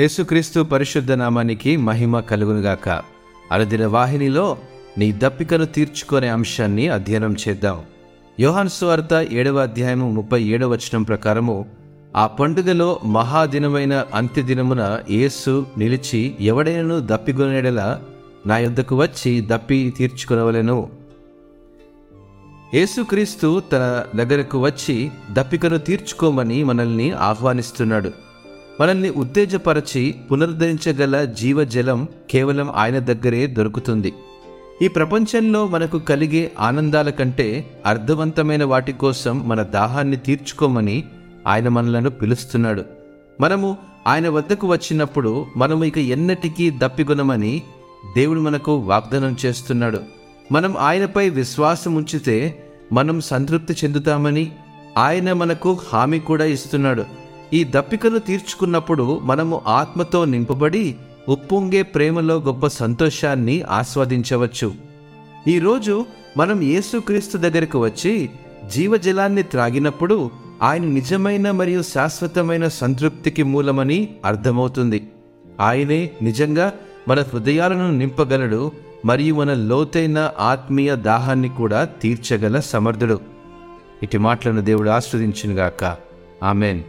యేసుక్రీస్తు పరిశుద్ధ నామానికి మహిమ కలుగునుగాక. అరదిన వాహినిలో నీ దప్పికను తీర్చుకునే అంశాన్ని అధ్యయనం చేద్దాం. యోహాన్ స్వార్త ఏడవ అధ్యాయము ముప్పై ఏడవ వచనం ప్రకారము ఆ పండుగలో మహాదినమైన అంత్యదినమున యేసు నిలిచి ఎవడైనను దప్పికొనేడలా నా యొద్దకు వచ్చి దప్పి తీర్చుకునవలెను. యేసుక్రీస్తు తన దగ్గరకు వచ్చి దప్పికను తీర్చుకోమని మనల్ని ఆహ్వానిస్తున్నాడు. మనల్ని ఉత్తేజపరచి పునరుద్ధరించగల జీవజలం కేవలం ఆయన దగ్గరే దొరుకుతుంది. ఈ ప్రపంచంలో మనకు కలిగే ఆనందాల కంటే అర్థవంతమైన వాటి కోసం మన దాహాన్ని తీర్చుకోమని ఆయన మనలను పిలుస్తున్నాడు. మనము ఆయన వద్దకు వచ్చినప్పుడు మనము ఇక ఎన్నటికీ దప్పిగొనమని దేవుడు మనకు వాగ్దానం చేస్తున్నాడు. మనం ఆయనపై విశ్వాసం ఉంచితే మనం సంతృప్తి చెందుతామని ఆయన మనకు హామీ కూడా ఇస్తున్నాడు. ఈ దప్పికను తీర్చుకున్నప్పుడు మనము ఆత్మతో నింపబడి ఉప్పొంగే ప్రేమలో గొప్ప సంతోషాన్ని ఆస్వాదించవచ్చు. ఈరోజు మనం యేసుక్రీస్తు దగ్గరకు వచ్చి జీవజలాన్ని త్రాగినప్పుడు ఆయన నిజమైన మరియు శాశ్వతమైన సంతృప్తికి మూలమని అర్థమవుతుంది. ఆయనే నిజంగా మన హృదయాలను నింపగలడు మరియు మన లోతైన ఆత్మీయ దాహాన్ని కూడా తీర్చగల సమర్థుడు. ఇటు మాటలను దేవుడు ఆస్వాదించినగాక. ఆమెన్.